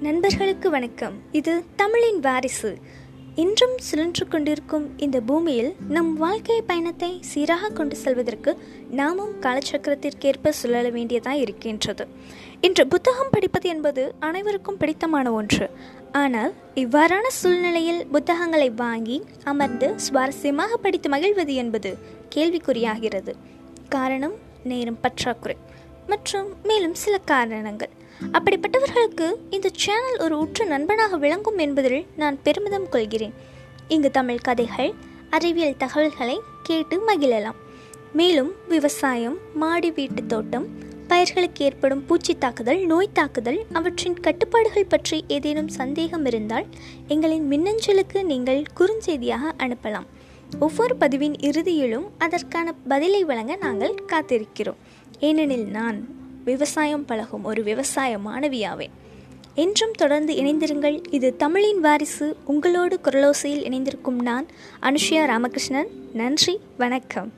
நண்பர்களுக்கு வணக்கம். இது தமிழின் வாரிசு. இன்றும் சுழன்று கொண்டிருக்கும் இந்த பூமியில் நம் வாழ்க்கை பயணத்தை சீராக கொண்டு செல்வதற்கு நாமும் காலச்சக்கரத்திற்கேற்ப சுழல வேண்டியதாக இருக்கின்றது. இன்று புத்தகம் படிப்பது என்பது அனைவருக்கும் பிடித்தமான ஒன்று. ஆனால் இவ்வாறான சூழ்நிலையில் புத்தகங்களை வாங்கி அமர்ந்து சுவாரஸ்யமாக படித்து மகிழ்வது என்பது கேள்விக்குறியாகிறது. காரணம் நேரம் பற்றாக்குறை. மற்றும் மேலும் சில காரணங்கள். அப்படிப்பட்டவர்களுக்கு இந்த சேனல் ஒரு உற்ற நண்பனாக விளங்கும் என்பதில் நான் பெருமிதம் கொள்கிறேன். இங்கு தமிழ் கதைகள் அறிவியல் தகவல்களை கேட்டு மகிழலாம். மேலும் விவசாயம் மாடி வீட்டு தோட்டம் பயிர்களுக்கு ஏற்படும் பூச்சி தாக்குதல் நோய் தாக்குதல் அவற்றின் கட்டுப்பாடுகள் பற்றி ஏதேனும் சந்தேகம் இருந்தால் எங்களின் மின்னஞ்சலுக்கு நீங்கள் குறுஞ்செய்தியாக அனுப்பலாம். ஒவ்வொரு பதிவின் இறுதியிலும் அதற்கான பதிலை வழங்க நாங்கள் காத்திருக்கிறோம். ஏனெனில் நான் விவசாயம் பழகும் ஒரு விவசாய மாணவியாவேன் என்றும் தொடர்ந்து இணைந்திருங்கள். இது தமிழின் வாரிசு. உங்களோடு குரலோசையில் இணைந்திருக்கும் நான் அனுஷியா ராமகிருஷ்ணன். நன்றி வணக்கம்.